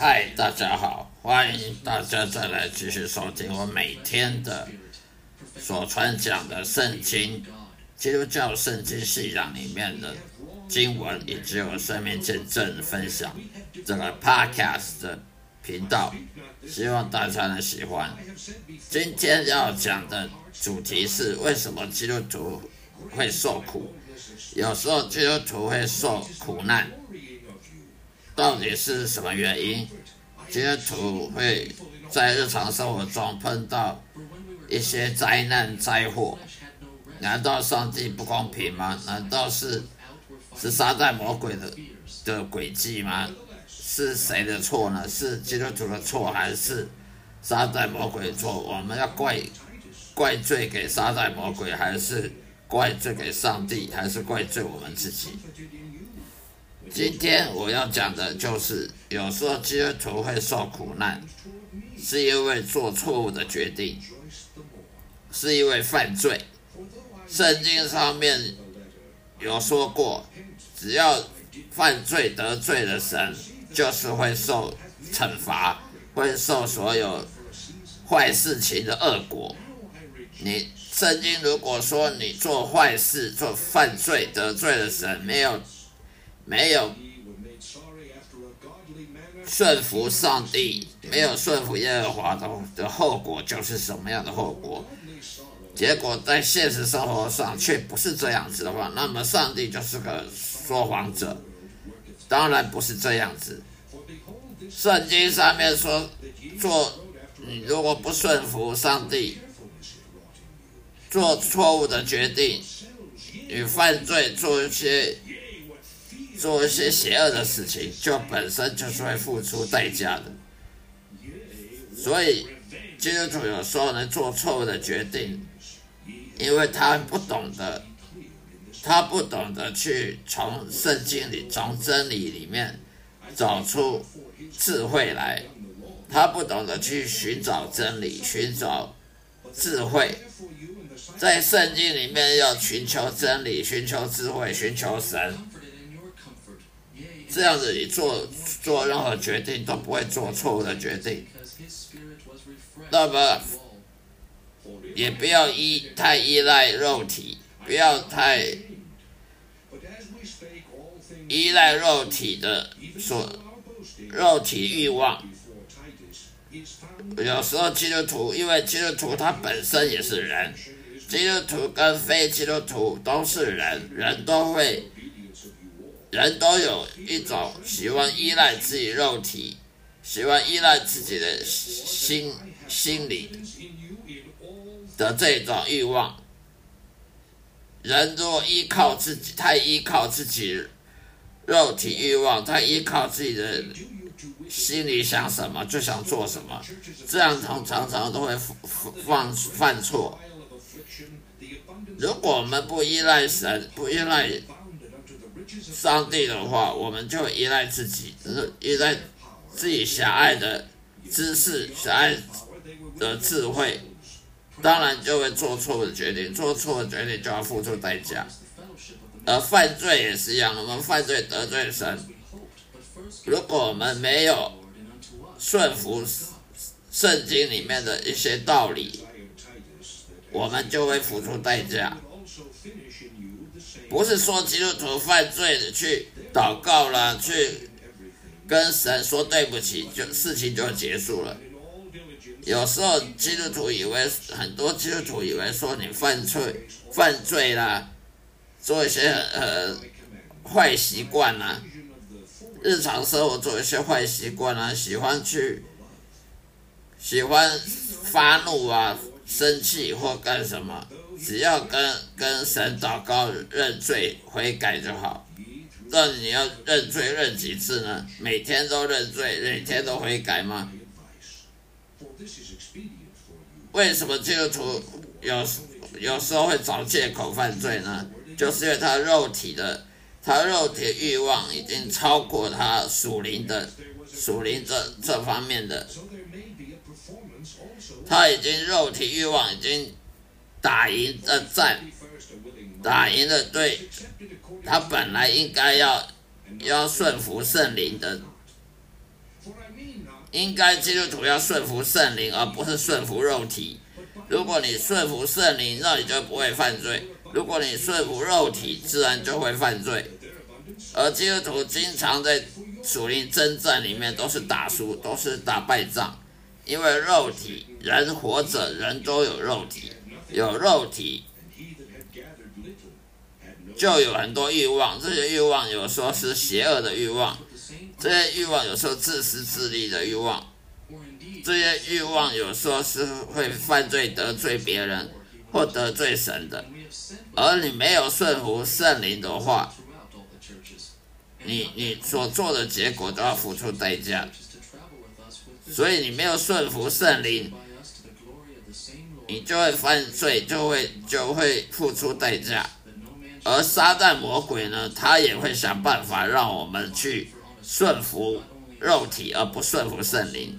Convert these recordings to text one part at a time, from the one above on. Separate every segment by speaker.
Speaker 1: 嗨，大家好，欢迎大家再来继续收听我每天的所传讲的圣经、基督教圣经信仰里面的经文，以及我生命见证分享这个 Podcast 的频道，希望大家能喜欢。今天要讲的主题是为什么基督徒会受苦？有时候基督徒会受苦难。到底是什么原因？基督徒会在日常生活中碰到一些灾难灾祸？难道上帝不公平吗？难道是是撒旦魔鬼的的诡计吗？是谁的错呢？是基督徒的错，还是撒旦魔鬼的错？我们要怪怪罪给撒旦魔鬼，还是怪罪给上帝，还是怪罪我们自己？今天我要讲的就是，有时候基督徒会受苦难，是因为做错误的决定，是因为犯罪。圣经上面有说过，只要犯罪得罪了神，就是会受惩罚，会受所有坏事情的恶果。你圣经如果说你做坏事、做犯罪得罪了神，没有。没有顺服上帝，没有顺服耶和华的的后果就是什么样的后果？结果在现实生活上却不是这样子的话，那么上帝就是个说谎者。当然不是这样子。圣经上面说，做你如果不顺服上帝，做错误的决定，与犯罪做一些。做一些邪恶的事情，就本身就是会付出代价的。所以基督徒有时候能做错误的决定，因为他不懂得，他不懂得去从圣经里、从真理里面找出智慧来，他不懂得去寻找真理、寻找智慧，在圣经里面要寻求真理、寻求智慧、寻求神。这样子，你做做任何决定都不会做错误的决定。那么，也不要依太依赖肉体，不要太依赖肉体的所肉体欲望。有时候基督徒，因为基督徒他本身也是人，基督徒跟非基督徒都是人，人都会。人都有一种喜欢依赖自己肉体、喜欢依赖自己的心心理的这种欲望。人若依靠自己，太依靠自己肉体欲望，太依靠自己的心里想什么就想做什么，这样常常常都会犯犯错。如果我们不依赖神，不依赖。上帝的话，我们就依赖自己，依赖自己狭隘的知识、狭隘的智慧，当然就会做错的决定，做错的决定就要付出代价。而犯罪也是一样，我们犯罪得罪神，如果我们没有顺服圣经里面的一些道理，我们就会付出代价。不是说基督徒犯罪的去祷告了，去跟神说对不起，就事情就结束了。有时候基督徒以为，很多基督徒以为说你犯罪犯罪啦，做一些呃坏习惯啦，日常生活做一些坏习惯啦，喜欢去喜欢发怒啊、生气或干什么。只要跟跟神祷告认罪悔改就好。那你要认罪认几次呢？每天都认罪，每天都悔改吗？为什么基督徒有有时候会找借口犯罪呢？就是因为他肉体的他肉体欲望已经超过他属灵的属灵这这方面的，他已经肉体欲望已经。打赢的战，打赢的队，他本来应该要要顺服圣灵的应该基督徒要顺服圣灵，而不是顺服肉体。如果你顺服圣灵，那你就不会犯罪；如果你顺服肉体，自然就会犯罪。而基督徒经常在属灵征战里面都是打输，都是打败仗，因为肉体人活着，人都有肉体，有肉体就有很多欲望，这些欲望有时候是邪恶的欲望。这些欲望有时候自私自利的欲望，这些欲望有时候是会犯罪得罪别人或得罪神的，而你没有顺服圣灵的话，你你所做的结果都要付出代价。所以你没有顺服圣灵，你就会犯罪，就会就会付出代价。而撒旦魔鬼呢，他也会想办法让我们去。顺服肉体而不顺服圣灵，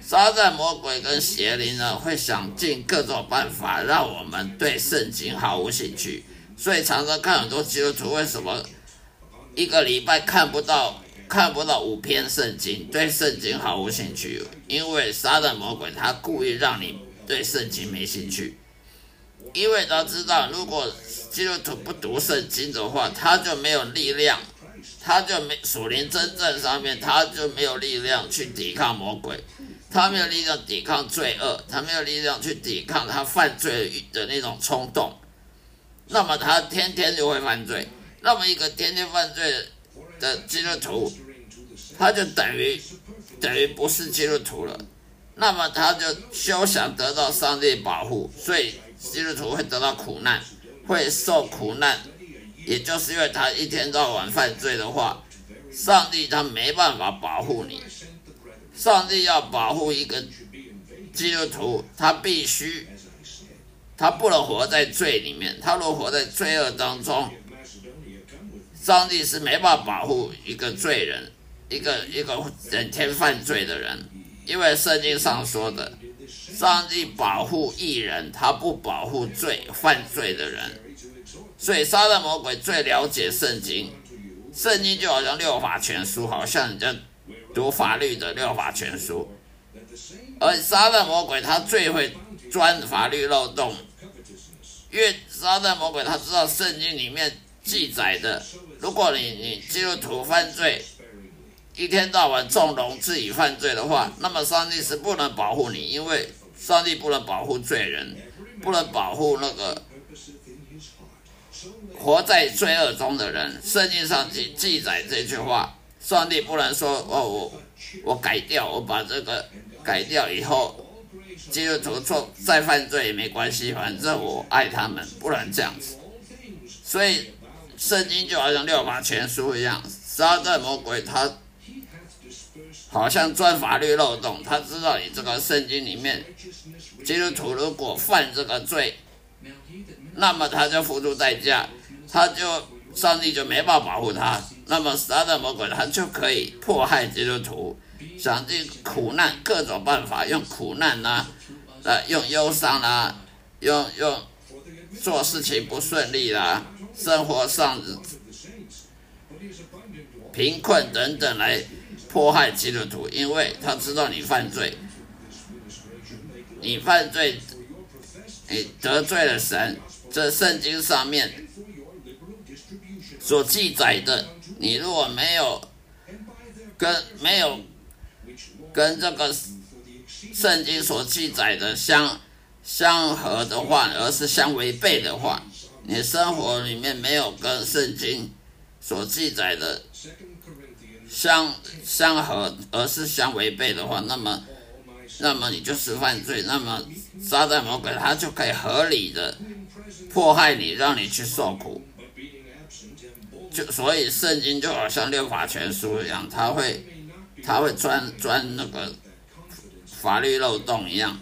Speaker 1: 撒旦魔鬼跟邪灵呢，会想尽各种办法让我们对圣经毫无兴趣。所以常常看很多基督徒为什么一个礼拜看不到看不到五篇圣经，对圣经毫无兴趣？因为撒旦魔鬼他故意让你对圣经没兴趣，因为他知道如果基督徒不读圣经的话，他就没有力量。他就没属灵真正上面，他就没有力量去抵抗魔鬼，他没有力量抵抗罪恶，他没有力量去抵抗他犯罪的那种冲动，那么他天天就会犯罪。那么一个天天犯罪的的基督徒，他就等于等于不是基督徒了。那么他就休想得到上帝保护，所以基督徒会得到苦难，会受苦难。也就是因为他一天到晚犯罪的话，上帝他没办法保护你。上帝要保护一个基督徒，他必须，他不能活在罪里面。他若活在罪恶当中，上帝是没办法保护一个罪人，一个一个整天犯罪的人。因为圣经上说的，上帝保护义人，他不保护罪犯罪的人。所以，撒旦魔鬼最了解圣经，圣经就好像六法全书，好像人家读法律的六法全书。而撒旦魔鬼他最会钻法律漏洞，因为撒旦魔鬼他知道圣经里面记载的，如果你你基督徒犯罪，一天到晚纵容自己犯罪的话，那么上帝是不能保护你，因为上帝不能保护罪人，不能保护那个。活在罪恶中的人，圣经上记记载这句话：上帝不能说哦，我我改掉，我把这个改掉以后，基督徒错再犯罪也没关系，反正我爱他们，不能这样子。所以圣经就好像六法全书一样，撒旦魔鬼他好像钻法律漏洞，他知道你这个圣经里面，基督徒如果犯这个罪，那么他就付出代价。他就上帝就没办法保护他，那么撒旦魔鬼他就可以迫害基督徒，想尽苦难各种办法，用苦难呐，呃，用忧伤啦，用用做事情不顺利啦，生活上贫困等等来迫害基督徒，因为他知道你犯罪，你犯罪，你得罪了神，这圣经上面。所记载的，你如果没有跟没有跟这个圣经所记载的相相合的话，而是相违背的话，你生活里面没有跟圣经所记载的相相合，而是相违背的话，那么那么你就是犯罪，那么撒旦魔鬼他就可以合理的迫害你，让你去受苦。就所以圣经就好像六法全书一样，他会他会钻钻那个法律漏洞一样，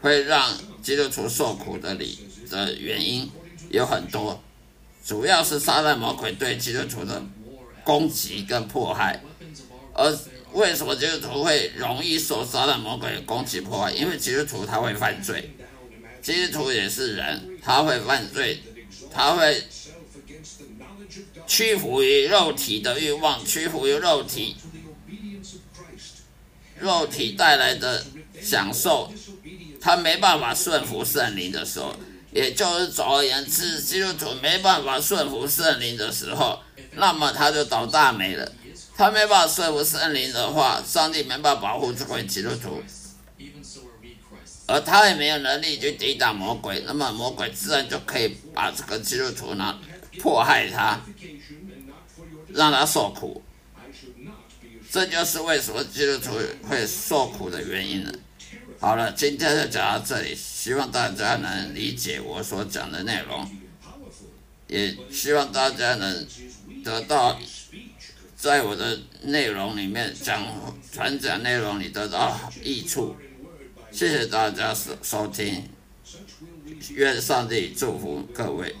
Speaker 1: 会让基督徒受苦的理的原因有很多，主要是撒旦魔鬼对基督徒的攻击跟迫害。而为什么基督徒会容易受撒旦魔鬼的攻击迫害？因为基督徒他会犯罪，基督徒也是人，他会犯罪，他会。屈服于肉体的欲望，屈服于肉体肉体带来的享受，他没办法顺服圣灵的时候，也就是总而言之，基督徒没办法顺服圣灵的时候，那么他就倒大霉了。他没办法顺服圣灵的话，上帝没办法保护这位基督徒，而他也没有能力去抵挡魔鬼，那么魔鬼自然就可以把这个基督徒呢迫害他，让他受苦。这就是为什么基督徒会受苦的原因了。好了，今天就讲到这里，希望大家能理解我所讲的内容，也希望大家能得到在我的内容里面讲传讲内容里得到益处。谢谢大家收收听，愿上帝祝福各位。